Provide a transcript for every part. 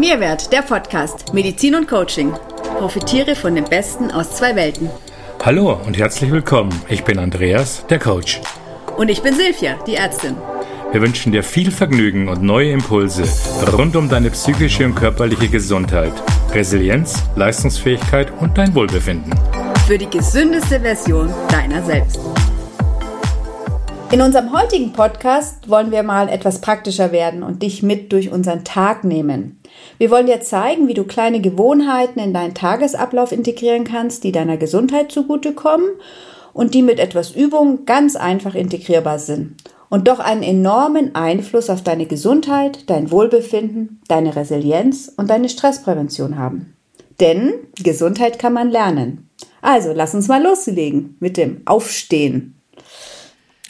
Mehrwert, der Podcast Medizin und Coaching. Profitiere von dem Besten aus zwei Welten. Hallo und herzlich willkommen. Ich bin Andreas, der Coach. Und ich bin Silvia, die Ärztin. Wir wünschen dir viel Vergnügen und neue Impulse rund um deine psychische und körperliche Gesundheit, Resilienz, Leistungsfähigkeit und dein Wohlbefinden. Für die gesündeste Version deiner selbst. In unserem heutigen Podcast wollen wir mal etwas praktischer werden und dich mit durch unseren Tag nehmen. Wir wollen dir zeigen, wie du kleine Gewohnheiten in deinen Tagesablauf integrieren kannst, die deiner Gesundheit zugutekommen und die mit etwas Übung ganz einfach integrierbar sind und doch einen enormen Einfluss auf deine Gesundheit, dein Wohlbefinden, deine Resilienz und deine Stressprävention haben. Denn Gesundheit kann man lernen. Also lass uns mal loslegen mit dem Aufstehen.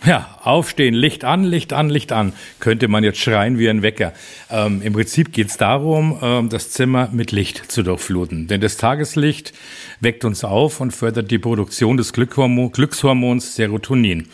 Ja, aufstehen, Licht an, Licht an, Licht an, könnte man jetzt schreien wie ein Wecker. Ähm, Im Prinzip geht es darum, ähm, das Zimmer mit Licht zu durchfluten. Denn das Tageslicht weckt uns auf und fördert die Produktion des Glückshormons Serotonin.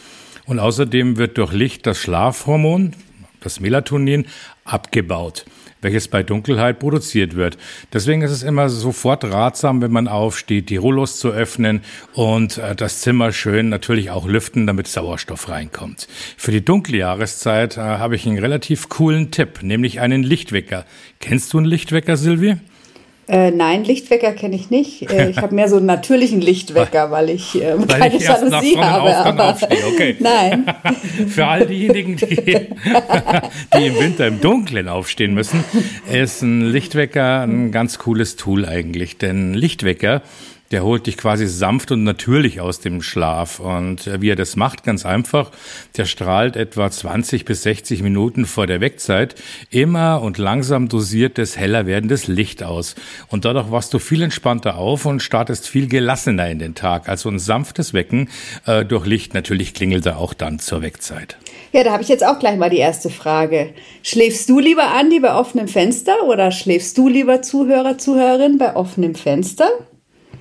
Und außerdem wird durch Licht das Schlafhormon, das Melatonin, abgebaut welches bei Dunkelheit produziert wird. Deswegen ist es immer sofort ratsam, wenn man aufsteht, die Rollos zu öffnen und äh, das Zimmer schön natürlich auch lüften, damit Sauerstoff reinkommt. Für die dunkle Jahreszeit äh, habe ich einen relativ coolen Tipp, nämlich einen Lichtwecker. Kennst du einen Lichtwecker, Silvi? Äh, nein, Lichtwecker kenne ich nicht. Äh, ich habe mehr so einen natürlichen Lichtwecker, weil ich äh, weil keine ich Jalousie habe. Aber okay. Nein. Für all diejenigen, die, die im Winter im Dunkeln aufstehen müssen, ist ein Lichtwecker ein ganz cooles Tool eigentlich. Denn Lichtwecker der holt dich quasi sanft und natürlich aus dem Schlaf. Und äh, wie er das macht, ganz einfach, der strahlt etwa 20 bis 60 Minuten vor der Wegzeit immer und langsam dosiertes, heller werdendes Licht aus. Und dadurch wachst du viel entspannter auf und startest viel gelassener in den Tag. Also ein sanftes Wecken äh, durch Licht. Natürlich klingelt er auch dann zur Wegzeit. Ja, da habe ich jetzt auch gleich mal die erste Frage. Schläfst du lieber, Andi, bei offenem Fenster oder schläfst du lieber Zuhörer, Zuhörerin bei offenem Fenster?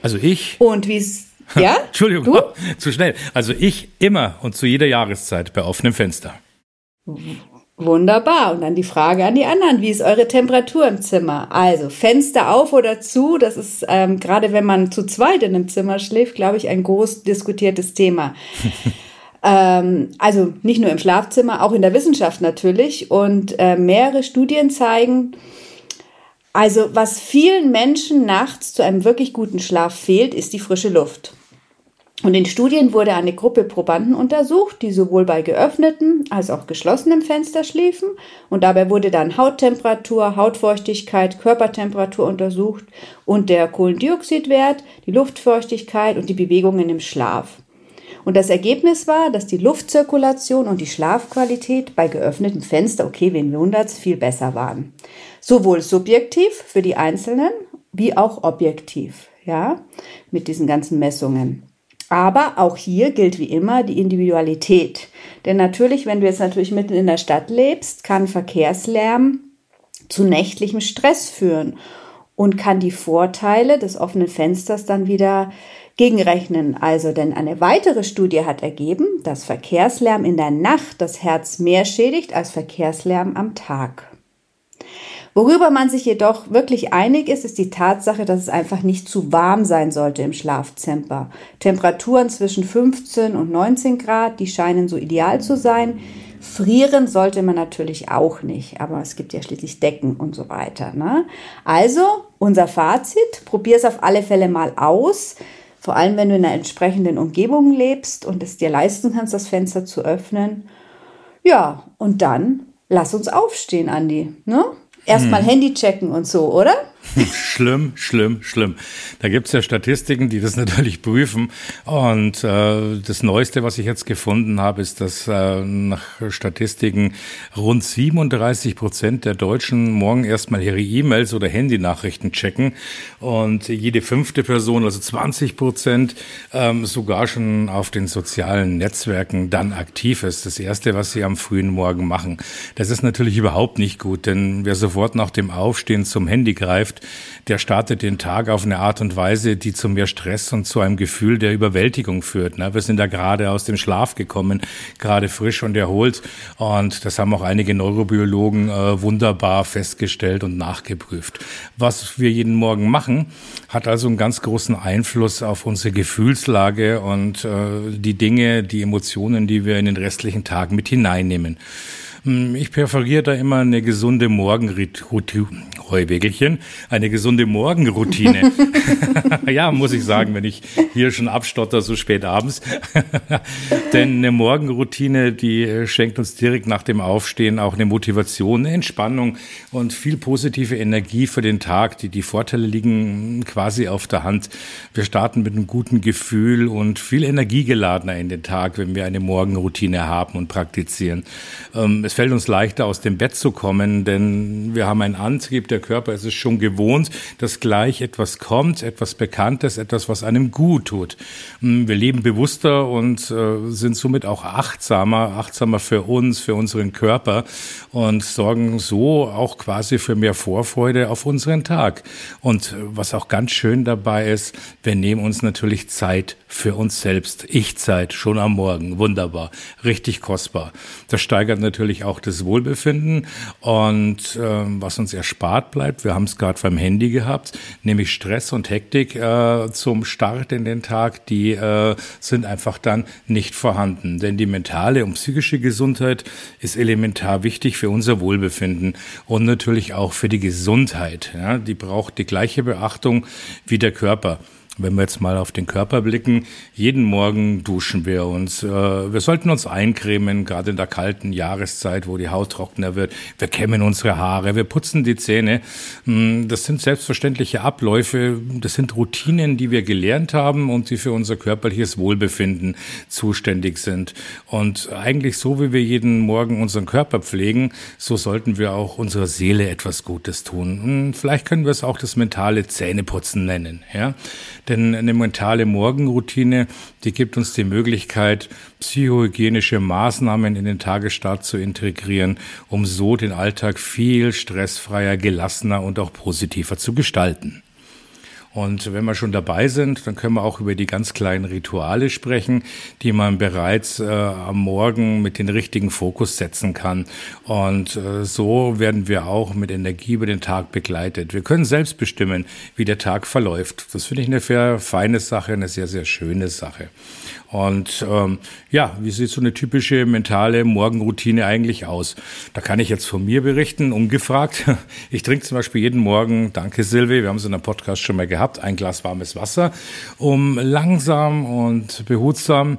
Also ich. Und wie es. Ja? Entschuldigung, du? zu schnell. Also ich immer und zu jeder Jahreszeit bei offenem Fenster. Wunderbar. Und dann die Frage an die anderen. Wie ist eure Temperatur im Zimmer? Also Fenster auf oder zu? Das ist ähm, gerade, wenn man zu zweit in einem Zimmer schläft, glaube ich, ein groß diskutiertes Thema. ähm, also nicht nur im Schlafzimmer, auch in der Wissenschaft natürlich. Und äh, mehrere Studien zeigen, also was vielen Menschen nachts zu einem wirklich guten Schlaf fehlt, ist die frische Luft. Und in Studien wurde eine Gruppe Probanden untersucht, die sowohl bei geöffneten als auch geschlossenem Fenster schliefen. Und dabei wurde dann Hauttemperatur, Hautfeuchtigkeit, Körpertemperatur untersucht und der Kohlendioxidwert, die Luftfeuchtigkeit und die Bewegungen im Schlaf. Und das Ergebnis war, dass die Luftzirkulation und die Schlafqualität bei geöffnetem Fenster, okay, wen wundert's, viel besser waren. Sowohl subjektiv für die Einzelnen wie auch objektiv, ja, mit diesen ganzen Messungen. Aber auch hier gilt wie immer die Individualität. Denn natürlich, wenn du jetzt natürlich mitten in der Stadt lebst, kann Verkehrslärm zu nächtlichem Stress führen und kann die Vorteile des offenen Fensters dann wieder gegenrechnen. Also, denn eine weitere Studie hat ergeben, dass Verkehrslärm in der Nacht das Herz mehr schädigt als Verkehrslärm am Tag. Worüber man sich jedoch wirklich einig ist, ist die Tatsache, dass es einfach nicht zu warm sein sollte im Schlafzimmer. Temperaturen zwischen 15 und 19 Grad, die scheinen so ideal zu sein. Frieren sollte man natürlich auch nicht, aber es gibt ja schließlich Decken und so weiter. Ne? Also unser Fazit, probier es auf alle Fälle mal aus. Vor allem, wenn du in einer entsprechenden Umgebung lebst und es dir leisten kannst, das Fenster zu öffnen. Ja, und dann lass uns aufstehen, Andi. Ne? Erstmal hm. Handy checken und so, oder? Schlimm, schlimm, schlimm. Da gibt's ja Statistiken, die das natürlich prüfen. Und äh, das Neueste, was ich jetzt gefunden habe, ist, dass äh, nach Statistiken rund 37 Prozent der Deutschen morgen erstmal ihre E-Mails oder Handynachrichten checken. Und jede fünfte Person, also 20 Prozent, ähm, sogar schon auf den sozialen Netzwerken dann aktiv ist. Das Erste, was sie am frühen Morgen machen. Das ist natürlich überhaupt nicht gut, denn wer sofort nach dem Aufstehen zum Handy greift, betrifft, der startet den Tag auf eine Art und Weise, die zu mehr Stress und zu einem Gefühl der Überwältigung führt. Ne? Wir sind da gerade aus dem Schlaf gekommen, gerade frisch und erholt. Und das haben auch einige Neurobiologen äh, wunderbar festgestellt und nachgeprüft. Was wir jeden Morgen machen, hat also einen ganz großen Einfluss auf unsere Gefühlslage und äh, die Dinge, die Emotionen, die wir in den restlichen Tag mit hineinnehmen. Hm, ich präferiere da immer eine gesunde Morgenroutine. Eine gesunde Morgenroutine. ja, muss ich sagen, wenn ich hier schon abstotter, so spät abends. Denn eine Morgenroutine, die schenkt uns direkt nach dem Aufstehen auch eine Motivation, eine Entspannung und viel positive Energie für den Tag. Die, die Vorteile liegen quasi auf der Hand. Wir starten mit einem guten Gefühl und viel energiegeladener in den Tag, wenn wir eine Morgenroutine haben und praktizieren. Ähm, es fällt uns leichter, aus dem Bett zu kommen, denn wir haben einen Antrieb, der Körper ist es schon gewohnt, dass gleich etwas kommt, etwas Bekanntes, etwas, was einem gut tut. Hm, wir leben bewusster und äh, sind somit auch achtsamer, achtsamer für uns, für unseren Körper und sorgen so auch quasi für mehr Vorfreude auf unseren Tag. Und äh, was auch ganz schön dabei ist, wir nehmen uns natürlich Zeit für uns selbst. Ich-Zeit schon am Morgen. Wunderbar. Richtig kostbar. Das steigert natürlich auch das Wohlbefinden und äh, was uns erspart bleibt, wir haben es gerade beim Handy gehabt, nämlich Stress und Hektik äh, zum Start in den Tag, die äh, sind einfach dann nicht vorhanden. Denn die mentale und psychische Gesundheit ist elementar wichtig für unser Wohlbefinden und natürlich auch für die Gesundheit. Ja, die braucht die gleiche Beachtung wie der Körper. Wenn wir jetzt mal auf den Körper blicken, jeden Morgen duschen wir uns. Äh, wir sollten uns eincremen, gerade in der kalten Jahreszeit, wo die Haut trockener wird. Wir kämmen unsere Haare, wir putzen die Zähne. Hm, das sind selbstverständliche Abläufe, das sind Routinen, die wir gelernt haben und die für unser körperliches Wohlbefinden zuständig sind. Und eigentlich so, wie wir jeden Morgen unseren Körper pflegen, so sollten wir auch unserer Seele etwas Gutes tun. Hm, vielleicht können wir es auch das mentale Zähneputzen nennen. Ja? Denn eine mentale Morgenroutine, die gibt uns die Möglichkeit, psychohygienische Maßnahmen in den Tagesstart zu integrieren, um so den Alltag viel stressfreier, gelassener und auch positiver zu gestalten. Und wenn wir schon dabei sind, dann können wir auch über die ganz kleinen Rituale sprechen, die man bereits äh, am Morgen mit den richtigen Fokus setzen kann. Und äh, so werden wir auch mit Energie über den Tag begleitet. Wir können selbst bestimmen, wie der Tag verläuft. Das finde ich eine sehr feine Sache, eine sehr, sehr schöne Sache. Und ähm, ja, wie sieht so eine typische mentale Morgenroutine eigentlich aus? Da kann ich jetzt von mir berichten, ungefragt. Ich trinke zum Beispiel jeden Morgen, danke Silvi, wir haben es in einem Podcast schon mal gehabt, ein Glas warmes Wasser, um langsam und behutsam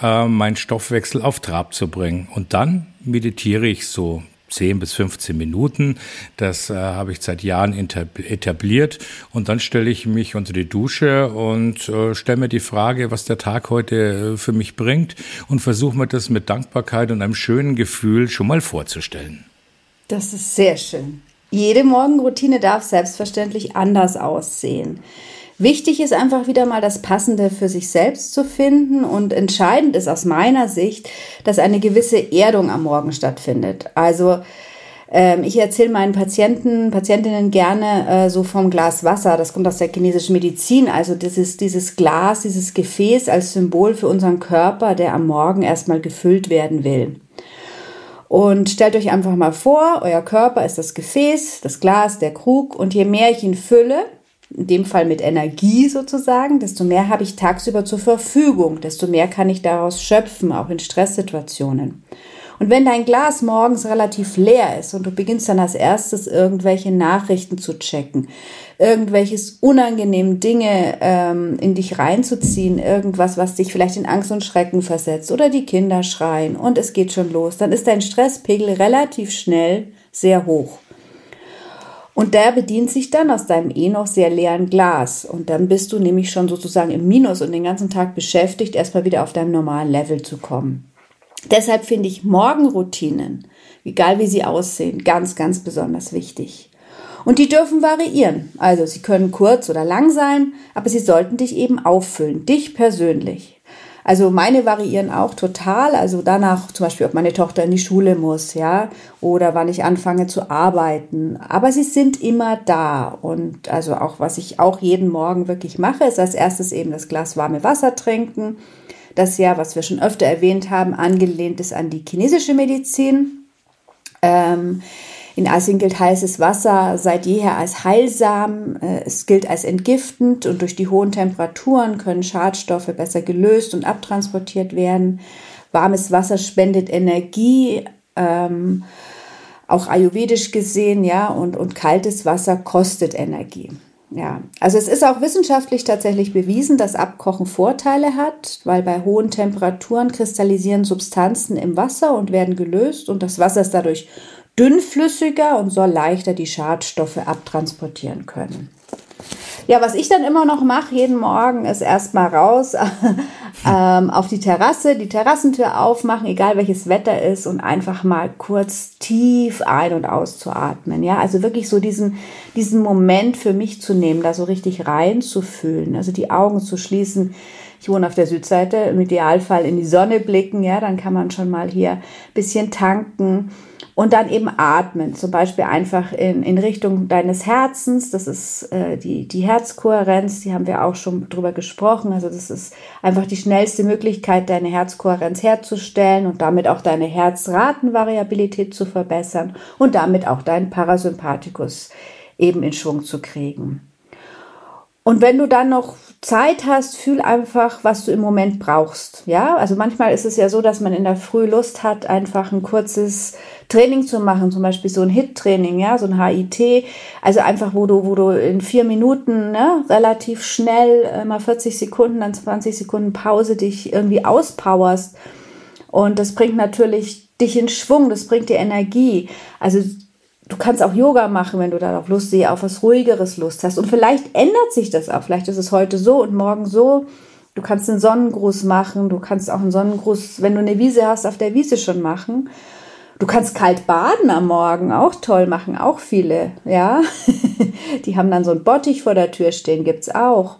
äh, meinen Stoffwechsel auf Trab zu bringen. Und dann meditiere ich so 10 bis 15 Minuten. Das äh, habe ich seit Jahren etabliert. Und dann stelle ich mich unter die Dusche und äh, stelle mir die Frage, was der Tag heute äh, für mich bringt und versuche mir das mit Dankbarkeit und einem schönen Gefühl schon mal vorzustellen. Das ist sehr schön. Jede Morgenroutine darf selbstverständlich anders aussehen. Wichtig ist einfach wieder mal das Passende für sich selbst zu finden und entscheidend ist aus meiner Sicht, dass eine gewisse Erdung am Morgen stattfindet. Also ähm, ich erzähle meinen Patienten, Patientinnen gerne äh, so vom Glas Wasser. Das kommt aus der chinesischen Medizin. Also dieses, dieses Glas, dieses Gefäß als Symbol für unseren Körper, der am Morgen erstmal gefüllt werden will. Und stellt euch einfach mal vor, euer Körper ist das Gefäß, das Glas, der Krug. Und je mehr ich ihn fülle, in dem Fall mit Energie sozusagen, desto mehr habe ich tagsüber zur Verfügung, desto mehr kann ich daraus schöpfen, auch in Stresssituationen. Und wenn dein Glas morgens relativ leer ist und du beginnst dann als erstes irgendwelche Nachrichten zu checken, irgendwelches unangenehme Dinge ähm, in dich reinzuziehen, irgendwas, was dich vielleicht in Angst und Schrecken versetzt oder die Kinder schreien und es geht schon los, dann ist dein Stresspegel relativ schnell sehr hoch. Und der bedient sich dann aus deinem eh noch sehr leeren Glas. Und dann bist du nämlich schon sozusagen im Minus und den ganzen Tag beschäftigt, erstmal wieder auf deinem normalen Level zu kommen. Deshalb finde ich Morgenroutinen, egal wie sie aussehen, ganz, ganz besonders wichtig. Und die dürfen variieren. Also sie können kurz oder lang sein, aber sie sollten dich eben auffüllen, dich persönlich. Also meine variieren auch total. Also danach zum Beispiel, ob meine Tochter in die Schule muss, ja, oder wann ich anfange zu arbeiten. Aber sie sind immer da. Und also auch, was ich auch jeden Morgen wirklich mache, ist als erstes eben das Glas warme Wasser trinken. Das ja, was wir schon öfter erwähnt haben, angelehnt ist an die chinesische Medizin. Ähm, in Asien gilt heißes Wasser seit jeher als heilsam. Äh, es gilt als entgiftend und durch die hohen Temperaturen können Schadstoffe besser gelöst und abtransportiert werden. Warmes Wasser spendet Energie, ähm, auch ayurvedisch gesehen, ja, und, und kaltes Wasser kostet Energie. Ja, also es ist auch wissenschaftlich tatsächlich bewiesen, dass Abkochen Vorteile hat, weil bei hohen Temperaturen kristallisieren Substanzen im Wasser und werden gelöst und das Wasser ist dadurch dünnflüssiger und soll leichter die Schadstoffe abtransportieren können. Ja, was ich dann immer noch mache jeden Morgen, ist erstmal raus ähm, auf die Terrasse, die Terrassentür aufmachen, egal welches Wetter ist, und einfach mal kurz tief ein- und auszuatmen. Ja, also wirklich so diesen, diesen Moment für mich zu nehmen, da so richtig reinzufühlen, also die Augen zu schließen. Ich wohne auf der Südseite, im Idealfall in die Sonne blicken, ja, dann kann man schon mal hier bisschen tanken und dann eben atmen, zum Beispiel einfach in, in Richtung deines Herzens. Das ist äh, die, die Herzkohärenz, die haben wir auch schon drüber gesprochen. Also das ist einfach die schnellste Möglichkeit, deine Herzkohärenz herzustellen und damit auch deine Herzratenvariabilität zu verbessern und damit auch deinen Parasympathikus eben in Schwung zu kriegen. Und wenn du dann noch Zeit hast, fühl einfach, was du im Moment brauchst. Ja, also manchmal ist es ja so, dass man in der Früh Lust hat, einfach ein kurzes Training zu machen, zum Beispiel so ein HIT-Training, ja, so ein HIT. Also einfach, wo du, wo du in vier Minuten, ne, relativ schnell, äh, mal 40 Sekunden, dann 20 Sekunden Pause dich irgendwie auspowerst. Und das bringt natürlich dich in Schwung, das bringt dir Energie. Also du kannst auch Yoga machen, wenn du darauf Lust siehst, auf was ruhigeres Lust hast. Und vielleicht ändert sich das auch. Vielleicht ist es heute so und morgen so. Du kannst einen Sonnengruß machen. Du kannst auch einen Sonnengruß, wenn du eine Wiese hast, auf der Wiese schon machen. Du kannst kalt baden am Morgen, auch toll, machen auch viele, ja. Die haben dann so ein Bottich vor der Tür stehen, gibt's auch.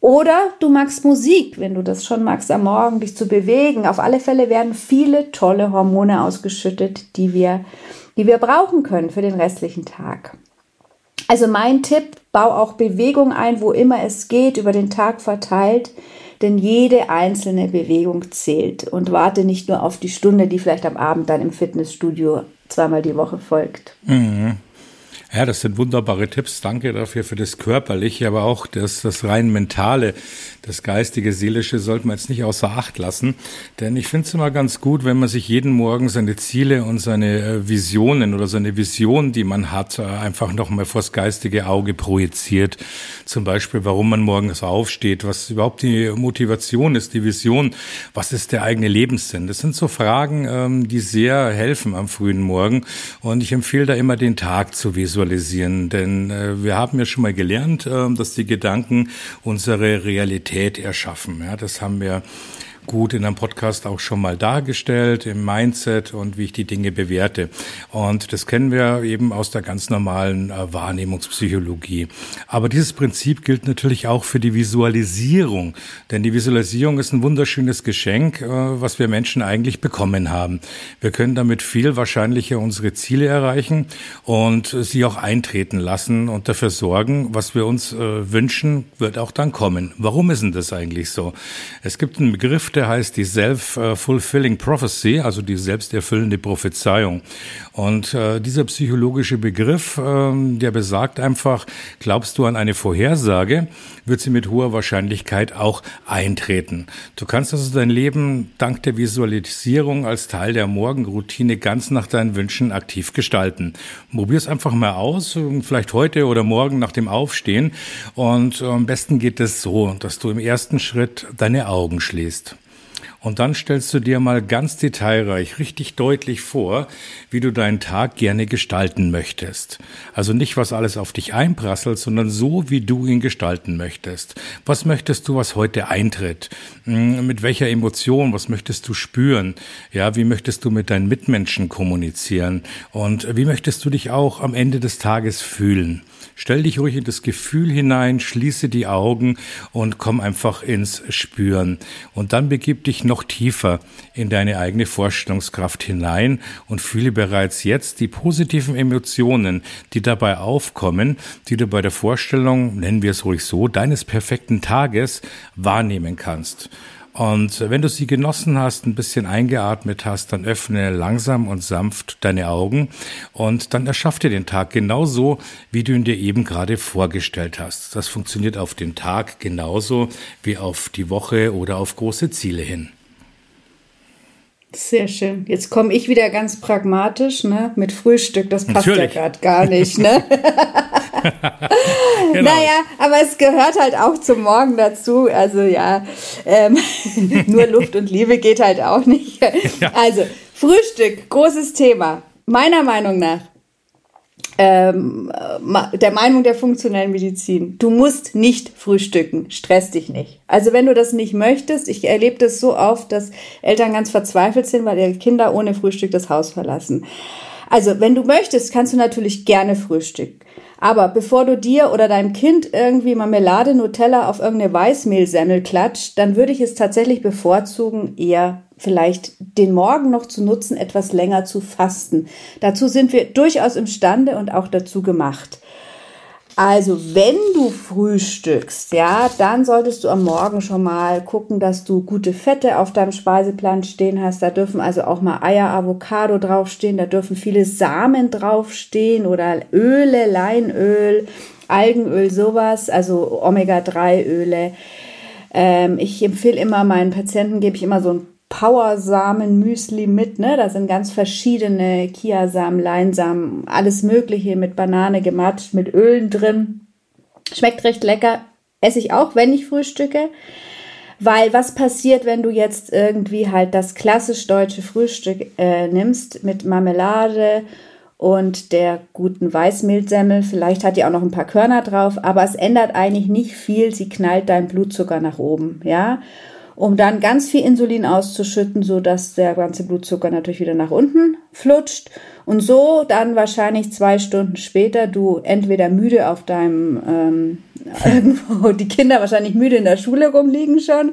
Oder du magst Musik, wenn du das schon magst, am Morgen dich zu bewegen. Auf alle Fälle werden viele tolle Hormone ausgeschüttet, die wir die wir brauchen können für den restlichen Tag. Also mein Tipp, bau auch Bewegung ein, wo immer es geht, über den Tag verteilt, denn jede einzelne Bewegung zählt und warte nicht nur auf die Stunde, die vielleicht am Abend dann im Fitnessstudio zweimal die Woche folgt. Mhm. Ja, das sind wunderbare Tipps. Danke dafür für das Körperliche, aber auch das, das rein Mentale, das Geistige, Seelische sollte man jetzt nicht außer Acht lassen. Denn ich finde es immer ganz gut, wenn man sich jeden Morgen seine Ziele und seine äh, Visionen oder seine Vision, die man hat, äh, einfach nochmal vors geistige Auge projiziert. Zum Beispiel, warum man morgens aufsteht, was überhaupt die Motivation ist, die Vision, was ist der eigene Lebenssinn. Das sind so Fragen, ähm, die sehr helfen am frühen Morgen. Und ich empfehle da immer den Tag zu visualisieren visualisieren, denn äh, wir haben ja schon mal gelernt, äh, dass die Gedanken unsere Realität erschaffen. Ja, das haben wir gut in einem Podcast auch schon mal dargestellt, im Mindset und wie ich die Dinge bewerte. Und das kennen wir eben aus der ganz normalen äh, Wahrnehmungspsychologie. Aber dieses Prinzip gilt natürlich auch für die Visualisierung, denn die Visualisierung ist ein wunderschönes Geschenk, äh, was wir Menschen eigentlich bekommen haben. Wir können damit viel wahrscheinlicher unsere Ziele erreichen und sie auch eintreten lassen und dafür sorgen, was wir uns äh, wünschen, wird auch dann kommen. Warum ist denn das eigentlich so? Es gibt einen Begriff, der heißt die Self-Fulfilling Prophecy, also die selbsterfüllende Prophezeiung. Und äh, dieser psychologische Begriff, äh, der besagt einfach, glaubst du an eine Vorhersage, wird sie mit hoher Wahrscheinlichkeit auch eintreten. Du kannst also dein Leben dank der Visualisierung als Teil der Morgenroutine ganz nach deinen Wünschen aktiv gestalten. Probier es einfach mal aus, vielleicht heute oder morgen nach dem Aufstehen. Und am besten geht es so, dass du im ersten Schritt deine Augen schließt. Und dann stellst du dir mal ganz detailreich, richtig deutlich vor, wie du deinen Tag gerne gestalten möchtest. Also nicht, was alles auf dich einprasselt, sondern so, wie du ihn gestalten möchtest. Was möchtest du, was heute eintritt? Hm, mit welcher Emotion? Was möchtest du spüren? Ja, wie möchtest du mit deinen Mitmenschen kommunizieren? Und wie möchtest du dich auch am Ende des Tages fühlen? Stell dich ruhig in das Gefühl hinein, schließe die Augen und komm einfach ins Spüren. Und dann begib dich noch tiefer in deine eigene Vorstellungskraft hinein und fühle bereits jetzt die positiven Emotionen, die dabei aufkommen, die du bei der Vorstellung, nennen wir es ruhig so, deines perfekten Tages wahrnehmen kannst. Und wenn du sie genossen hast, ein bisschen eingeatmet hast, dann öffne langsam und sanft deine Augen und dann erschaff dir den Tag genauso, wie du ihn dir eben gerade vorgestellt hast. Das funktioniert auf den Tag genauso wie auf die Woche oder auf große Ziele hin. Sehr schön. Jetzt komme ich wieder ganz pragmatisch, ne? Mit Frühstück. Das passt Natürlich. ja gerade gar nicht, ne? genau. Naja, aber es gehört halt auch zum Morgen dazu. Also ja, ähm, nur Luft und Liebe geht halt auch nicht. Ja. Also Frühstück, großes Thema. Meiner Meinung nach ähm, der Meinung der funktionellen Medizin. Du musst nicht frühstücken, stress dich nicht. Also wenn du das nicht möchtest, ich erlebe das so oft, dass Eltern ganz verzweifelt sind, weil ihre Kinder ohne Frühstück das Haus verlassen. Also wenn du möchtest, kannst du natürlich gerne frühstücken. Aber bevor du dir oder deinem Kind irgendwie Marmelade, Nutella auf irgendeine Weißmehlsemmel klatscht, dann würde ich es tatsächlich bevorzugen, eher vielleicht den Morgen noch zu nutzen, etwas länger zu fasten. Dazu sind wir durchaus imstande und auch dazu gemacht. Also, wenn du frühstückst, ja, dann solltest du am Morgen schon mal gucken, dass du gute Fette auf deinem Speiseplan stehen hast. Da dürfen also auch mal Eier, Avocado draufstehen, da dürfen viele Samen draufstehen oder Öle, Leinöl, Algenöl, sowas, also Omega-3-Öle. Ähm, ich empfehle immer meinen Patienten, gebe ich immer so ein Powersamen-Müsli mit, ne? Da sind ganz verschiedene Kiasamen, Leinsamen, alles Mögliche mit Banane gematscht, mit Ölen drin. Schmeckt recht lecker. Esse ich auch, wenn ich frühstücke. Weil was passiert, wenn du jetzt irgendwie halt das klassisch deutsche Frühstück äh, nimmst mit Marmelade und der guten Weißmehlsemmel? Vielleicht hat die auch noch ein paar Körner drauf, aber es ändert eigentlich nicht viel. Sie knallt deinen Blutzucker nach oben, ja um dann ganz viel Insulin auszuschütten, so dass der ganze Blutzucker natürlich wieder nach unten flutscht und so dann wahrscheinlich zwei Stunden später du entweder müde auf deinem ähm, irgendwo die Kinder wahrscheinlich müde in der Schule rumliegen schon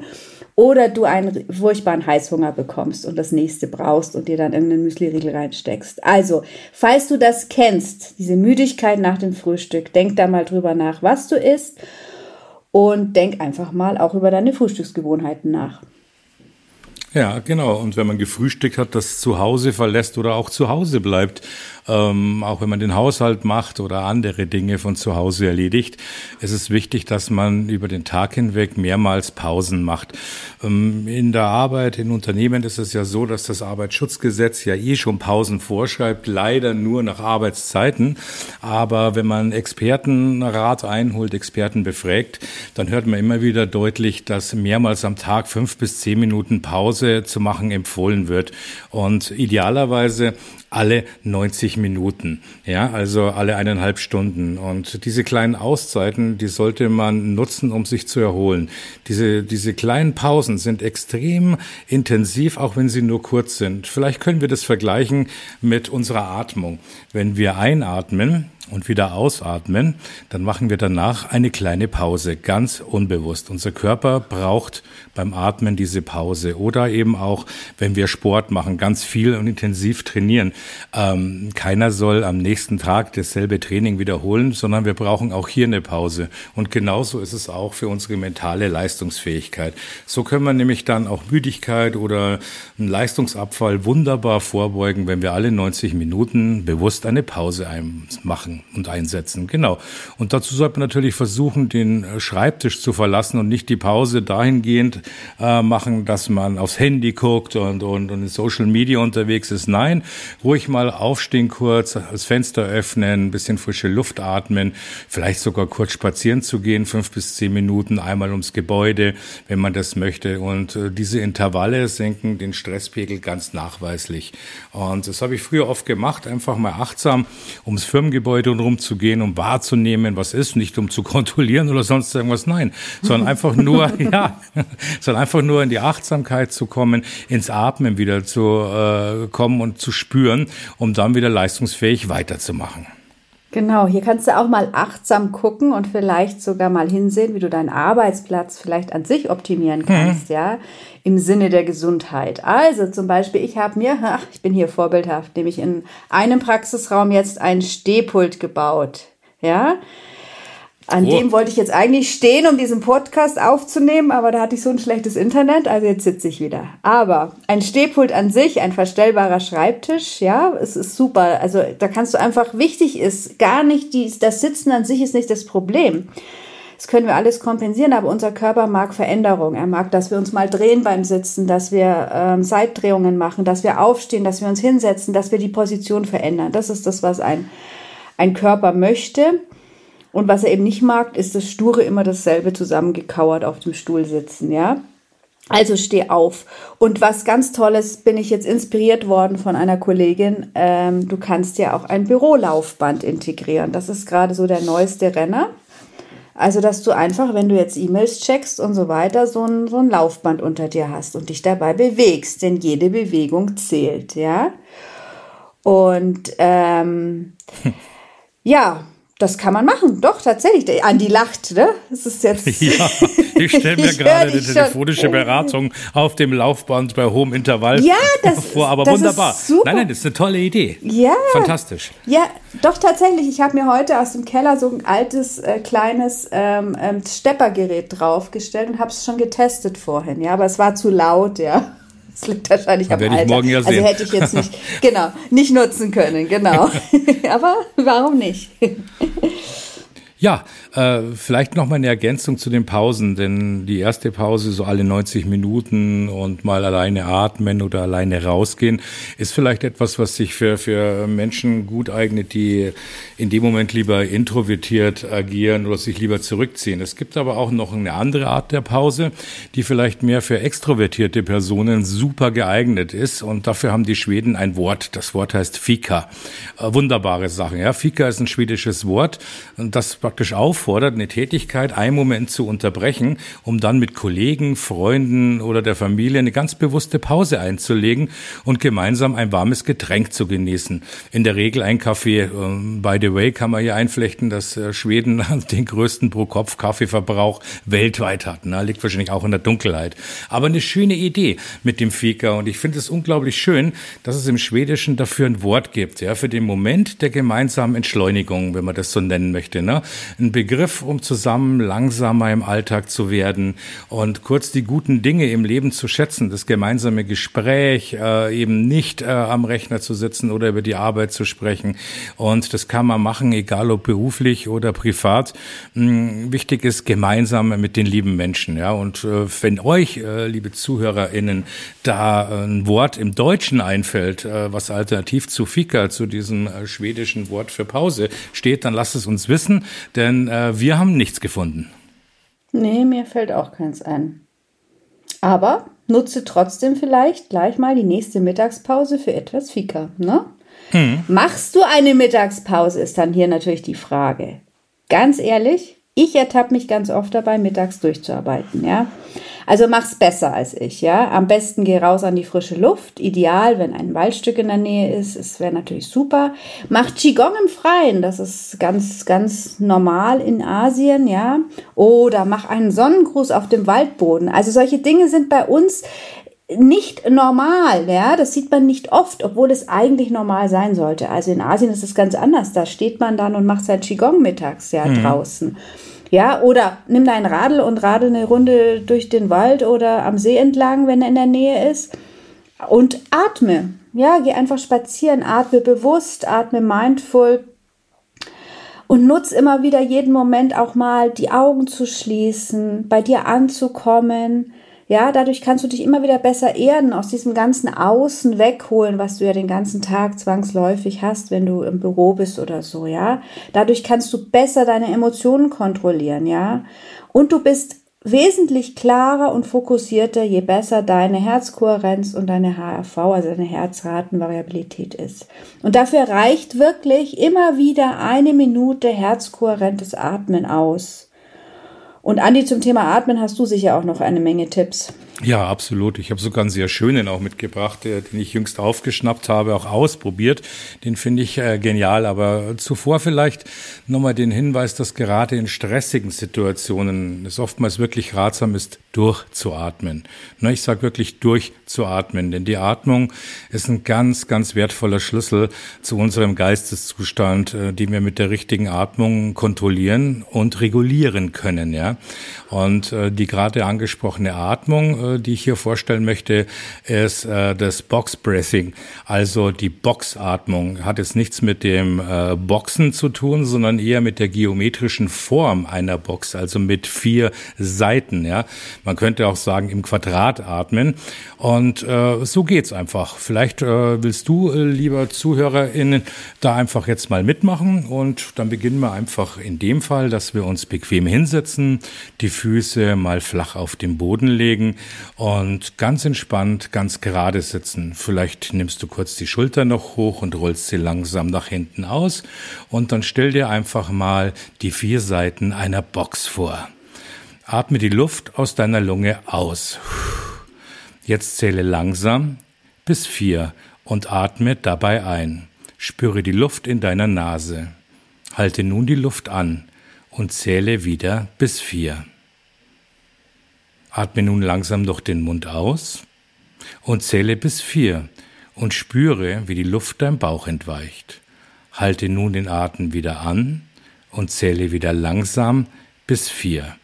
oder du einen furchtbaren Heißhunger bekommst und das nächste brauchst und dir dann irgendeinen Müsli-Riegel reinsteckst. Also, falls du das kennst, diese Müdigkeit nach dem Frühstück, denk da mal drüber nach, was du isst und denk einfach mal auch über deine Frühstücksgewohnheiten nach. Ja, genau. Und wenn man gefrühstückt hat, das Zuhause verlässt oder auch zu Hause bleibt, ähm, auch wenn man den Haushalt macht oder andere Dinge von zu Hause erledigt, es ist wichtig, dass man über den Tag hinweg mehrmals Pausen macht. Ähm, in der Arbeit, in Unternehmen ist es ja so, dass das Arbeitsschutzgesetz ja eh schon Pausen vorschreibt, leider nur nach Arbeitszeiten. Aber wenn man Expertenrat einholt, Experten befragt, dann hört man immer wieder deutlich, dass mehrmals am Tag fünf bis zehn Minuten Pause zu machen empfohlen wird. Und idealerweise alle 90 Minuten, ja, also alle eineinhalb Stunden. Und diese kleinen Auszeiten, die sollte man nutzen, um sich zu erholen. Diese, diese kleinen Pausen sind extrem intensiv, auch wenn sie nur kurz sind. Vielleicht können wir das vergleichen mit unserer Atmung. Wenn wir einatmen, und wieder ausatmen, dann machen wir danach eine kleine Pause, ganz unbewusst. Unser Körper braucht beim Atmen diese Pause oder eben auch, wenn wir Sport machen, ganz viel und intensiv trainieren. Ähm, keiner soll am nächsten Tag dasselbe Training wiederholen, sondern wir brauchen auch hier eine Pause. Und genauso ist es auch für unsere mentale Leistungsfähigkeit. So können wir nämlich dann auch Müdigkeit oder einen Leistungsabfall wunderbar vorbeugen, wenn wir alle 90 Minuten bewusst eine Pause machen machen und einsetzen. Genau. Und dazu sollte man natürlich versuchen, den äh, Schreibtisch zu verlassen und nicht die Pause dahingehend äh, machen, dass man aufs Handy guckt und, und, und in Social Media unterwegs ist. Nein, ruhig mal aufstehen kurz, das Fenster öffnen, ein bisschen frische Luft atmen, vielleicht sogar kurz spazieren zu gehen, fünf bis zehn Minuten einmal ums Gebäude, wenn man das möchte. Und äh, diese Intervalle senken den Stresspegel ganz nachweislich. Und das habe ich früher oft gemacht, einfach mal achtsam ums Firmengebäude rumzugehen, um wahrzunehmen, was ist, nicht um zu kontrollieren oder sonst irgendwas, nein, sondern einfach nur, ja, sondern einfach nur in die Achtsamkeit zu kommen, ins Atmen wieder zu äh, kommen und zu spüren, um dann wieder leistungsfähig weiterzumachen. Genau, hier kannst du auch mal achtsam gucken und vielleicht sogar mal hinsehen, wie du deinen Arbeitsplatz vielleicht an sich optimieren mhm. kannst, mhm. ja, im Sinne der Gesundheit. Also zum Beispiel, ich habe mir, ach, ich bin hier vorbildhaft, nämlich in einem Praxisraum jetzt ein Stehpult gebaut, ja. An oh. dem wollte ich jetzt eigentlich stehen, um diesen Podcast aufzunehmen, aber da hatte ich so ein schlechtes Internet, also jetzt sitze ich wieder. Aber ein Stehpult an sich, ein verstellbarer Schreibtisch, ja, es ist super. Also da kannst du einfach, wichtig ist, gar nicht, die, das Sitzen an sich ist nicht das Problem. Das können wir alles kompensieren, aber unser Körper mag Veränderung. Er mag, dass wir uns mal drehen beim Sitzen, dass wir ähm, Seitdrehungen machen, dass wir aufstehen, dass wir uns hinsetzen, dass wir die Position verändern. Das ist das, was ein, ein Körper möchte. Und was er eben nicht mag, ist das sture immer dasselbe zusammengekauert auf dem Stuhl sitzen, ja. Also steh auf. Und was ganz Tolles, bin ich jetzt inspiriert worden von einer Kollegin. Ähm, du kannst ja auch ein Bürolaufband integrieren. Das ist gerade so der neueste Renner. Also, dass du einfach, wenn du jetzt E-Mails checkst und so weiter, so ein, so ein Laufband unter dir hast und dich dabei bewegst, denn jede Bewegung zählt, ja. Und ähm, ja, das kann man machen, doch, tatsächlich. Andi lacht, ne? Das ist jetzt. Ja, ich stelle mir gerade eine telefonische Beratung auf dem Laufband bei hohem Intervall ja, das vor, aber das wunderbar. Ist super. Nein, nein, das ist eine tolle Idee. Ja. Fantastisch. Ja, doch, tatsächlich. Ich habe mir heute aus dem Keller so ein altes, äh, kleines ähm, ähm, Steppergerät draufgestellt und habe es schon getestet vorhin, ja, aber es war zu laut, ja. Das liegt wahrscheinlich am Alter. Ich morgen ja also sehen. hätte ich jetzt nicht, genau, nicht nutzen können, genau. Aber warum nicht? Ja, äh, vielleicht noch mal eine Ergänzung zu den Pausen, denn die erste Pause so alle 90 Minuten und mal alleine atmen oder alleine rausgehen ist vielleicht etwas, was sich für, für Menschen gut eignet, die in dem Moment lieber introvertiert agieren oder sich lieber zurückziehen. Es gibt aber auch noch eine andere Art der Pause, die vielleicht mehr für extrovertierte Personen super geeignet ist und dafür haben die Schweden ein Wort. Das Wort heißt Fika. Äh, wunderbare Sachen. Ja, Fika ist ein schwedisches Wort das praktisch auffordert, eine Tätigkeit einen Moment zu unterbrechen, um dann mit Kollegen, Freunden oder der Familie eine ganz bewusste Pause einzulegen und gemeinsam ein warmes Getränk zu genießen. In der Regel ein Kaffee. Ähm, by the way kann man hier einflechten, dass äh, Schweden den größten Pro-Kopf-Kaffeeverbrauch weltweit hat. Ne? Liegt wahrscheinlich auch in der Dunkelheit. Aber eine schöne Idee mit dem Fika und ich finde es unglaublich schön, dass es im Schwedischen dafür ein Wort gibt, ja, für den Moment der gemeinsamen Entschleunigung, wenn man das so nennen möchte. Ne? Ein Begriff, um zusammen langsamer im Alltag zu werden und kurz die guten Dinge im Leben zu schätzen, das gemeinsame Gespräch, äh, eben nicht äh, am Rechner zu sitzen oder über die Arbeit zu sprechen. Und das kann man machen, egal ob beruflich oder privat. Hm, wichtig ist gemeinsam mit den lieben Menschen. Ja, und äh, wenn euch, äh, liebe ZuhörerInnen, da ein Wort im Deutschen einfällt, äh, was alternativ zu Fika, zu diesem äh, schwedischen Wort für Pause steht, dann lasst es uns wissen denn äh, wir haben nichts gefunden. Nee, mir fällt auch keins ein. Aber nutze trotzdem vielleicht gleich mal die nächste Mittagspause für etwas Fika, ne? Hm. Machst du eine Mittagspause, ist dann hier natürlich die Frage. Ganz ehrlich, ich ertappe mich ganz oft dabei, mittags durchzuarbeiten, ja. Also mach's besser als ich, ja. Am besten geh raus an die frische Luft. Ideal, wenn ein Waldstück in der Nähe ist. Es wäre natürlich super. Mach Qigong im Freien. Das ist ganz, ganz normal in Asien, ja. Oder mach einen Sonnengruß auf dem Waldboden. Also solche Dinge sind bei uns nicht normal, ja, das sieht man nicht oft, obwohl es eigentlich normal sein sollte. Also in Asien ist es ganz anders. Da steht man dann und macht sein Qigong mittags ja mhm. draußen. Ja, oder nimm dein Radl und radel eine Runde durch den Wald oder am See entlang, wenn er in der Nähe ist. Und atme. Ja, geh einfach spazieren, atme bewusst, atme mindful. Und nutz immer wieder jeden Moment auch mal die Augen zu schließen, bei dir anzukommen. Ja, dadurch kannst du dich immer wieder besser erden, aus diesem ganzen Außen wegholen, was du ja den ganzen Tag zwangsläufig hast, wenn du im Büro bist oder so, ja. Dadurch kannst du besser deine Emotionen kontrollieren, ja. Und du bist wesentlich klarer und fokussierter, je besser deine Herzkohärenz und deine HRV, also deine Herzratenvariabilität ist. Und dafür reicht wirklich immer wieder eine Minute herzkohärentes Atmen aus. Und Andi, zum Thema Atmen hast du sicher auch noch eine Menge Tipps. Ja, absolut. Ich habe sogar einen sehr schönen auch mitgebracht, den ich jüngst aufgeschnappt habe, auch ausprobiert. Den finde ich äh, genial. Aber zuvor vielleicht nochmal den Hinweis, dass gerade in stressigen Situationen es oftmals wirklich ratsam ist, durchzuatmen. Ne, ich sage wirklich durchzuatmen, denn die Atmung ist ein ganz, ganz wertvoller Schlüssel zu unserem Geisteszustand, äh, die wir mit der richtigen Atmung kontrollieren und regulieren können. Ja, und äh, die gerade angesprochene Atmung die ich hier vorstellen möchte, ist äh, das Box Breathing, also die Boxatmung. Hat jetzt nichts mit dem äh, Boxen zu tun, sondern eher mit der geometrischen Form einer Box, also mit vier Seiten. Ja, man könnte auch sagen im Quadrat atmen. Und äh, so geht's einfach. Vielleicht äh, willst du, äh, lieber ZuhörerInnen, da einfach jetzt mal mitmachen und dann beginnen wir einfach in dem Fall, dass wir uns bequem hinsetzen, die Füße mal flach auf den Boden legen und ganz entspannt, ganz gerade sitzen. Vielleicht nimmst du kurz die Schulter noch hoch und rollst sie langsam nach hinten aus und dann stell dir einfach mal die vier Seiten einer Box vor. Atme die Luft aus deiner Lunge aus. Jetzt zähle langsam bis vier und atme dabei ein. Spüre die Luft in deiner Nase. Halte nun die Luft an und zähle wieder bis vier. Atme nun langsam durch den Mund aus und zähle bis vier und spüre, wie die Luft dein Bauch entweicht. Halte nun den Atem wieder an und zähle wieder langsam bis vier.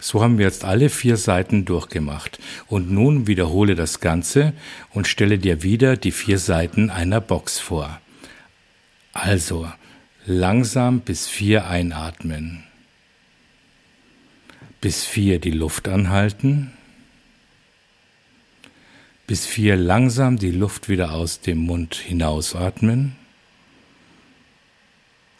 So haben wir jetzt alle vier Seiten durchgemacht. Und nun wiederhole das Ganze und stelle dir wieder die vier Seiten einer Box vor. Also langsam bis vier einatmen bis vier die Luft anhalten, bis vier langsam die Luft wieder aus dem Mund hinausatmen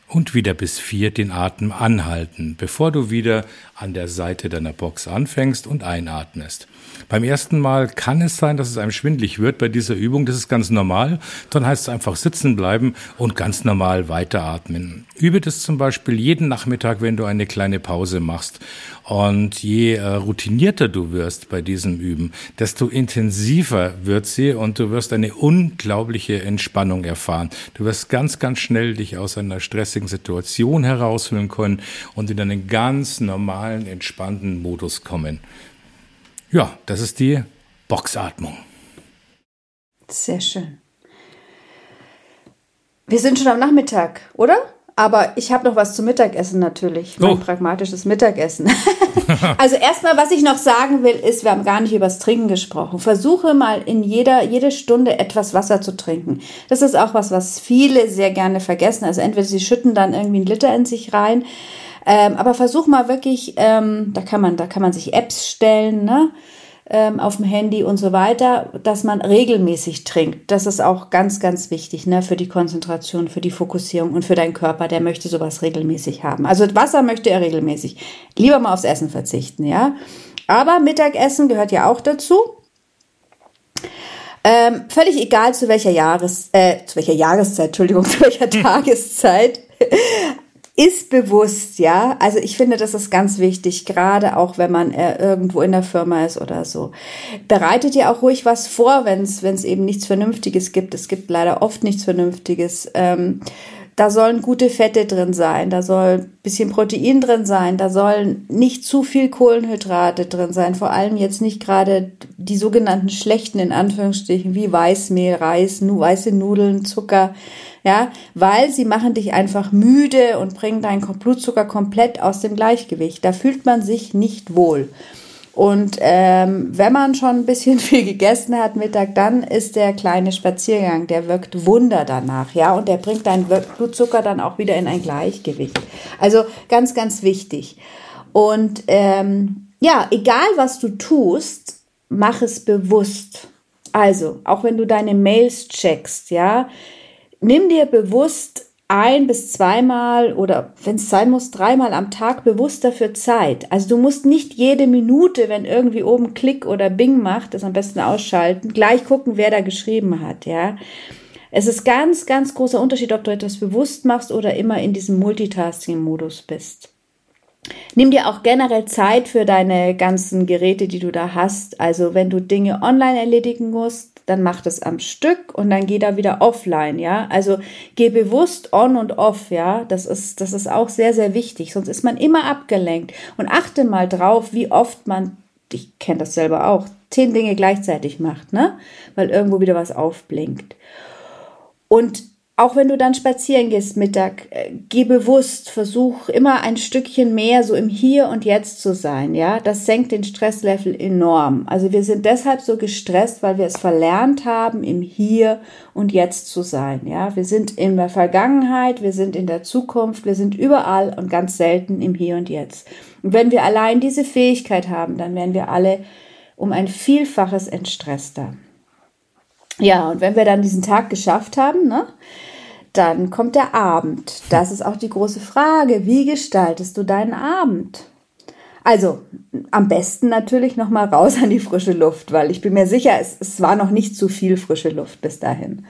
und wieder bis vier den Atem anhalten, bevor du wieder an der Seite deiner Box anfängst und einatmest. Beim ersten Mal kann es sein, dass es einem schwindlig wird bei dieser Übung. Das ist ganz normal. Dann heißt es einfach sitzen bleiben und ganz normal weiteratmen. Übe das zum Beispiel jeden Nachmittag, wenn du eine kleine Pause machst. Und je äh, routinierter du wirst bei diesem Üben, desto intensiver wird sie und du wirst eine unglaubliche Entspannung erfahren. Du wirst ganz, ganz schnell dich aus einer stressigen Situation herausholen können und in einen ganz normalen, entspannten Modus kommen. Ja, das ist die Boxatmung. Sehr schön. Wir sind schon am Nachmittag, oder? Aber ich habe noch was zum Mittagessen natürlich. Oh. Mein pragmatisches Mittagessen. also erstmal, was ich noch sagen will, ist, wir haben gar nicht über das Trinken gesprochen. Versuche mal in jeder, jede Stunde etwas Wasser zu trinken. Das ist auch was, was viele sehr gerne vergessen. Also entweder sie schütten dann irgendwie einen Liter in sich rein ähm, aber versuch mal wirklich, ähm, da kann man, da kann man sich Apps stellen, ne? Ähm, auf dem Handy und so weiter, dass man regelmäßig trinkt. Das ist auch ganz, ganz wichtig, ne, für die Konzentration, für die Fokussierung und für deinen Körper. Der möchte sowas regelmäßig haben. Also Wasser möchte er regelmäßig. Lieber mal aufs Essen verzichten, ja. Aber Mittagessen gehört ja auch dazu. Ähm, völlig egal zu welcher Jahres, äh, zu welcher Jahreszeit, Entschuldigung, zu welcher Tageszeit ist bewusst, ja. Also ich finde, das ist ganz wichtig, gerade auch wenn man äh, irgendwo in der Firma ist oder so. Bereitet ihr auch ruhig was vor, wenn es eben nichts Vernünftiges gibt. Es gibt leider oft nichts Vernünftiges. Ähm, da sollen gute Fette drin sein, da soll ein bisschen Protein drin sein, da sollen nicht zu viel Kohlenhydrate drin sein, vor allem jetzt nicht gerade die sogenannten schlechten in Anführungsstrichen wie Weißmehl, Reis, weiße Nudeln, Zucker ja, weil sie machen dich einfach müde und bringen deinen Blutzucker komplett aus dem Gleichgewicht. Da fühlt man sich nicht wohl. Und ähm, wenn man schon ein bisschen viel gegessen hat Mittag, dann ist der kleine Spaziergang, der wirkt Wunder danach, ja, und der bringt deinen Blutzucker dann auch wieder in ein Gleichgewicht. Also ganz, ganz wichtig. Und ähm, ja, egal was du tust, mach es bewusst. Also, auch wenn du deine Mails checkst, ja, nimm dir bewusst ein bis zweimal oder wenn es sein muss, dreimal am Tag bewusst dafür Zeit. Also du musst nicht jede Minute, wenn irgendwie oben Klick oder Bing macht, das am besten ausschalten, gleich gucken, wer da geschrieben hat, ja. Es ist ganz, ganz großer Unterschied, ob du etwas bewusst machst oder immer in diesem Multitasking-Modus bist. Nimm dir auch generell Zeit für deine ganzen Geräte, die du da hast. Also wenn du Dinge online erledigen musst, dann mach das am Stück und dann geh da wieder offline, ja. Also geh bewusst on und off, ja. Das ist, das ist auch sehr, sehr wichtig. Sonst ist man immer abgelenkt. Und achte mal drauf, wie oft man, ich kenne das selber auch, zehn Dinge gleichzeitig macht, ne? Weil irgendwo wieder was aufblinkt. Und auch wenn du dann spazieren gehst Mittag, äh, geh bewusst, versuch immer ein Stückchen mehr so im Hier und Jetzt zu sein, ja. Das senkt den Stresslevel enorm. Also wir sind deshalb so gestresst, weil wir es verlernt haben, im Hier und Jetzt zu sein, ja. Wir sind in der Vergangenheit, wir sind in der Zukunft, wir sind überall und ganz selten im Hier und Jetzt. Und wenn wir allein diese Fähigkeit haben, dann werden wir alle um ein Vielfaches entstresster. Ja, und wenn wir dann diesen Tag geschafft haben, ne, dann kommt der Abend. Das ist auch die große Frage. Wie gestaltest du deinen Abend? Also, am besten natürlich nochmal raus an die frische Luft, weil ich bin mir sicher, es, es war noch nicht zu viel frische Luft bis dahin.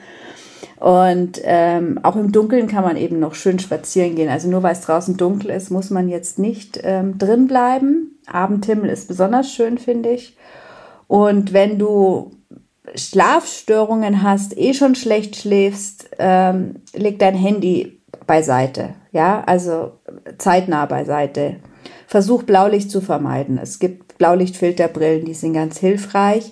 Und ähm, auch im Dunkeln kann man eben noch schön spazieren gehen. Also nur weil es draußen dunkel ist, muss man jetzt nicht ähm, drin bleiben. Abendhimmel ist besonders schön, finde ich. Und wenn du Schlafstörungen hast, eh schon schlecht schläfst, ähm, leg dein Handy beiseite. Ja, also zeitnah beiseite. Versuch Blaulicht zu vermeiden. Es gibt Blaulichtfilterbrillen, die sind ganz hilfreich.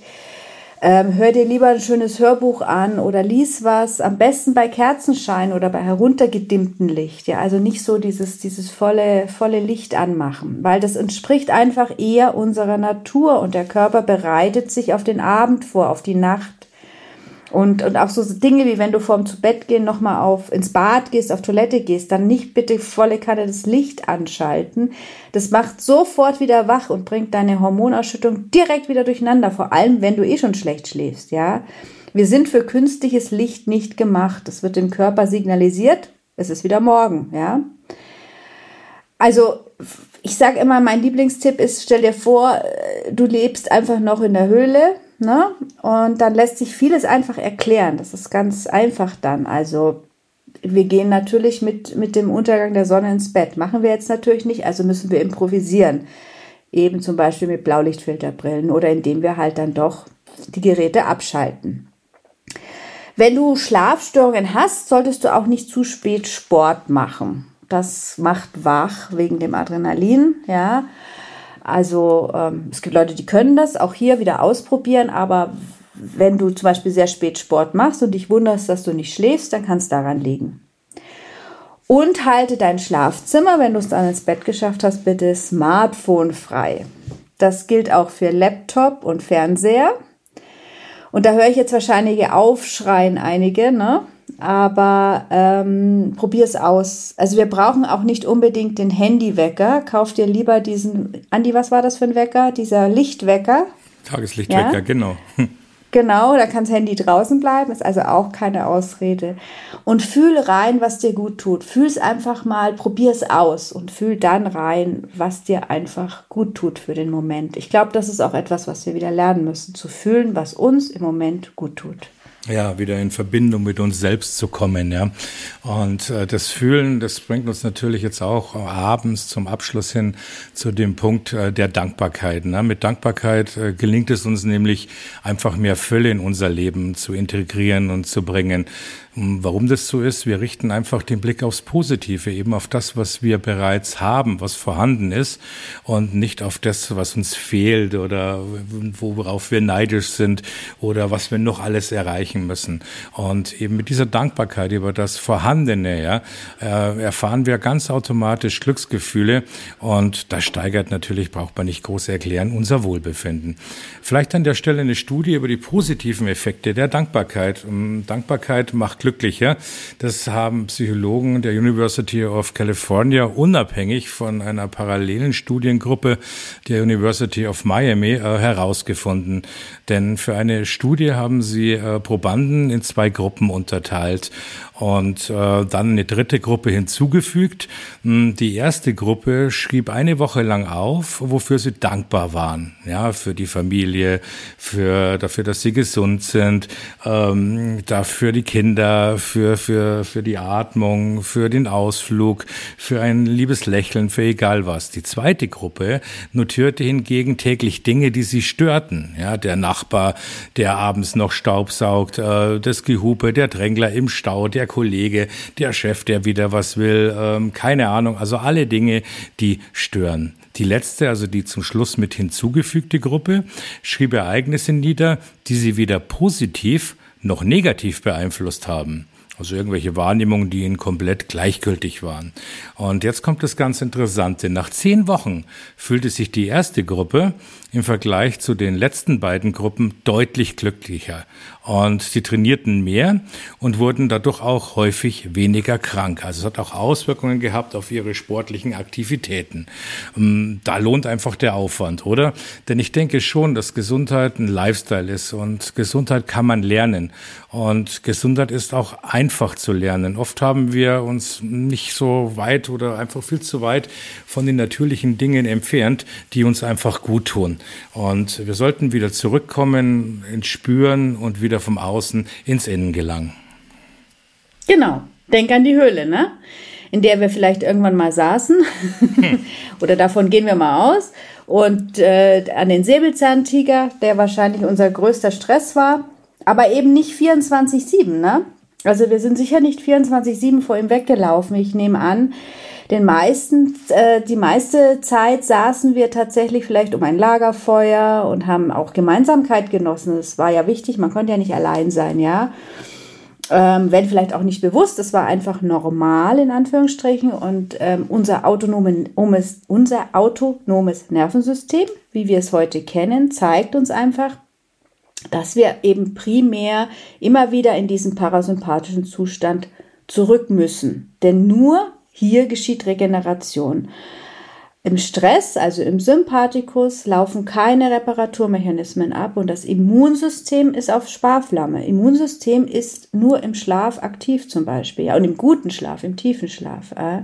Ähm, hör dir lieber ein schönes Hörbuch an oder lies was, am besten bei Kerzenschein oder bei heruntergedimmtem Licht. Ja, also nicht so dieses, dieses volle, volle Licht anmachen, weil das entspricht einfach eher unserer Natur und der Körper bereitet sich auf den Abend vor, auf die Nacht. Und, und auch so Dinge wie wenn du vorm zu Bett gehen nochmal auf ins Bad gehst, auf Toilette gehst, dann nicht bitte volle Kanne das Licht anschalten. Das macht sofort wieder wach und bringt deine Hormonausschüttung direkt wieder durcheinander, vor allem wenn du eh schon schlecht schläfst, ja. Wir sind für künstliches Licht nicht gemacht. Es wird dem Körper signalisiert, es ist wieder morgen, ja. Also, ich sage immer, mein Lieblingstipp ist, stell dir vor, äh, du lebst einfach noch in der Höhle, Ne? Und dann lässt sich vieles einfach erklären. Das ist ganz einfach dann. Also wir gehen natürlich mit, mit dem Untergang der Sonne ins Bett. Machen wir jetzt natürlich nicht, also müssen wir improvisieren. Eben zum Beispiel mit Blaulichtfilterbrillen oder indem wir halt dann doch die Geräte abschalten. Wenn du Schlafstörungen hast, solltest du auch nicht zu spät Sport machen. Das macht wach wegen dem Adrenalin, ja. Also ähm, es gibt Leute, die können das auch hier wieder ausprobieren, aber wenn du zum Beispiel sehr spät Sport machst und dich wunderst, dass du nicht schläfst, dann kann es daran liegen. Und halte dein Schlafzimmer, wenn du es dann ins Bett geschafft hast, bitte Smartphone frei. Das gilt auch für Laptop und Fernseher. Und da höre ich jetzt wahrscheinlich aufschreien einige, ne? Aber ähm, probier es aus. Also wir brauchen auch nicht unbedingt den Handywecker. Kauf dir lieber diesen, Andi, was war das für ein Wecker? Dieser Lichtwecker. Tageslichtwecker, ja? genau. Genau, da kann das Handy draußen bleiben, ist also auch keine Ausrede. Und fühl rein, was dir gut tut. Fühl es einfach mal, probier es aus und fühl dann rein, was dir einfach gut tut für den Moment. Ich glaube, das ist auch etwas, was wir wieder lernen müssen, zu fühlen, was uns im Moment gut tut ja, wieder in Verbindung mit uns selbst zu kommen, ja. Und äh, das Fühlen, das bringt uns natürlich jetzt auch abends zum Abschluss hin zu dem Punkt äh, der Dankbarkeit. Ne? Mit Dankbarkeit äh, gelingt es uns nämlich einfach mehr Fülle in unser Leben zu integrieren und zu bringen. Warum das so ist, wir richten einfach den Blick aufs Positive, eben auf das, was wir bereits haben, was vorhanden ist und nicht auf das, was uns fehlt oder worauf wir neidisch sind oder was wir noch alles erreichen müssen. Und eben mit dieser Dankbarkeit über das Vorhandene, ja, äh, erfahren wir ganz automatisch Glücksgefühle und das steigert natürlich, braucht man nicht groß erklären, unser Wohlbefinden. Vielleicht an der Stelle eine Studie über die positiven Effekte der Dankbarkeit. Dankbarkeit macht glücklicher. Das haben Psychologen der University of California unabhängig von einer parallelen Studiengruppe der University of Miami äh, herausgefunden. Denn für eine Studie haben sie äh, Probanden in zwei Gruppen unterteilt und äh, dann eine dritte Gruppe hinzugefügt. Hm, die erste Gruppe schrieb eine Woche lang auf, wofür sie dankbar waren. Ja, für die Familie, für dafür, dass sie gesund sind, ähm, dafür die Kinder, für für für die Atmung, für den Ausflug, für ein liebes Lächeln, für egal was. Die zweite Gruppe notierte hingegen täglich Dinge, die sie störten. Ja, der Nachbar, der abends noch Staubsaugt, äh, das Gehupe, der Drängler im Stau, der Kollege, der Chef, der wieder was will, ähm, keine Ahnung. Also alle Dinge, die stören. Die letzte, also die zum Schluss mit hinzugefügte Gruppe, schrieb Ereignisse nieder, die sie weder positiv noch negativ beeinflusst haben. Also irgendwelche Wahrnehmungen, die ihnen komplett gleichgültig waren. Und jetzt kommt das ganz Interessante. Nach zehn Wochen fühlte sich die erste Gruppe im Vergleich zu den letzten beiden Gruppen deutlich glücklicher. Und sie trainierten mehr und wurden dadurch auch häufig weniger krank. Also es hat auch Auswirkungen gehabt auf ihre sportlichen Aktivitäten. Ähm, da lohnt einfach der Aufwand, oder? Denn ich denke schon, dass Gesundheit ein Lifestyle ist und Gesundheit kann man lernen. Und Gesundheit ist auch einfach zu lernen. Oft haben wir uns nicht so weit oder einfach viel zu weit von den natürlichen Dingen entfernt, die uns einfach gut tun. Und wir sollten wieder zurückkommen ins Spüren und wieder vom Außen ins Innen gelangen. Genau. Denk an die Höhle, ne? In der wir vielleicht irgendwann mal saßen. Hm. Oder davon gehen wir mal aus. Und äh, an den Säbelzahntiger, der wahrscheinlich unser größter Stress war. Aber eben nicht 24-7, ne? Also wir sind sicher nicht 24-7 vor ihm weggelaufen. Ich nehme an, den meisten, äh, die meiste Zeit saßen wir tatsächlich vielleicht um ein Lagerfeuer und haben auch Gemeinsamkeit genossen. Das war ja wichtig, man konnte ja nicht allein sein, ja. Ähm, wenn vielleicht auch nicht bewusst, das war einfach normal in Anführungsstrichen und ähm, unser, autonomes, unser autonomes Nervensystem, wie wir es heute kennen, zeigt uns einfach, dass wir eben primär immer wieder in diesen parasympathischen Zustand zurück müssen. Denn nur hier geschieht Regeneration. Im Stress, also im Sympathikus, laufen keine Reparaturmechanismen ab und das Immunsystem ist auf Sparflamme. Immunsystem ist nur im Schlaf aktiv zum Beispiel, ja, und im guten Schlaf, im tiefen Schlaf. Äh.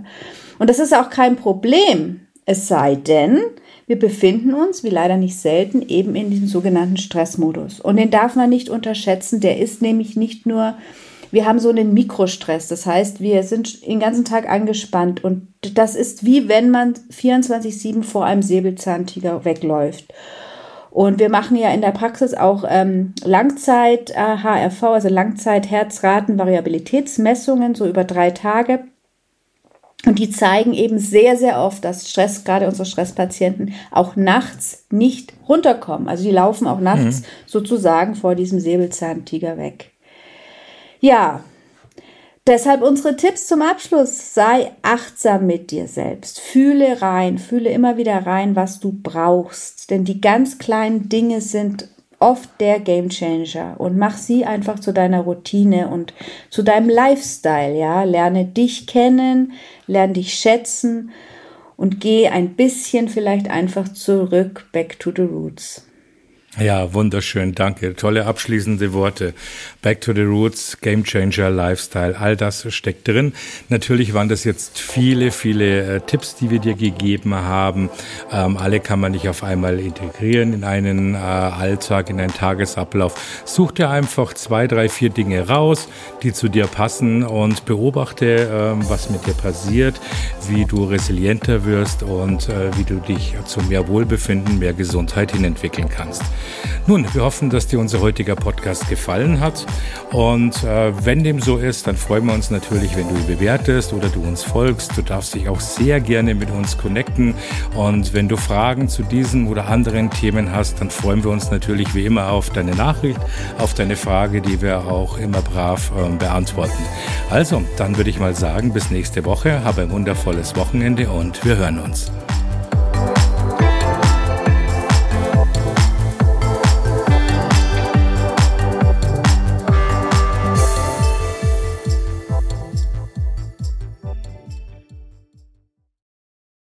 Und das ist auch kein Problem, es sei denn, wir befinden uns, wie leider nicht selten, eben in diesem sogenannten Stressmodus. Und den darf man nicht unterschätzen, der ist nämlich nicht nur wir haben so einen Mikrostress. Das heißt, wir sind den ganzen Tag angespannt und das ist wie wenn man 24-7 vor einem Säbelzahntiger wegläuft. Und wir machen ja in der Praxis auch ähm, Langzeit-HRV, also Langzeit-Herzraten-Variabilitätsmessungen, so über drei Tage. Und die zeigen eben sehr, sehr oft, dass Stress, gerade unsere Stresspatienten, auch nachts nicht runterkommen. Also die laufen auch nachts mhm. sozusagen vor diesem Säbelzahntiger weg. Ja, deshalb unsere Tipps zum Abschluss. Sei achtsam mit dir selbst. Fühle rein, fühle immer wieder rein, was du brauchst. Denn die ganz kleinen Dinge sind oft der Gamechanger und mach sie einfach zu deiner Routine und zu deinem Lifestyle, ja. Lerne dich kennen, lerne dich schätzen und geh ein bisschen vielleicht einfach zurück, back to the roots. Ja, wunderschön, danke. Tolle abschließende Worte. Back to the Roots, Game Changer, Lifestyle, all das steckt drin. Natürlich waren das jetzt viele, viele äh, Tipps, die wir dir gegeben haben. Ähm, alle kann man nicht auf einmal integrieren in einen äh, Alltag, in einen Tagesablauf. Such dir einfach zwei, drei, vier Dinge raus, die zu dir passen und beobachte, äh, was mit dir passiert, wie du resilienter wirst und äh, wie du dich zu mehr Wohlbefinden, mehr Gesundheit hin entwickeln kannst. Nun, wir hoffen, dass dir unser heutiger Podcast gefallen hat. Und äh, wenn dem so ist, dann freuen wir uns natürlich, wenn du ihn bewertest oder du uns folgst. Du darfst dich auch sehr gerne mit uns connecten. Und wenn du Fragen zu diesem oder anderen Themen hast, dann freuen wir uns natürlich wie immer auf deine Nachricht, auf deine Frage, die wir auch immer brav äh, beantworten. Also, dann würde ich mal sagen, bis nächste Woche. Habe ein wundervolles Wochenende und wir hören uns.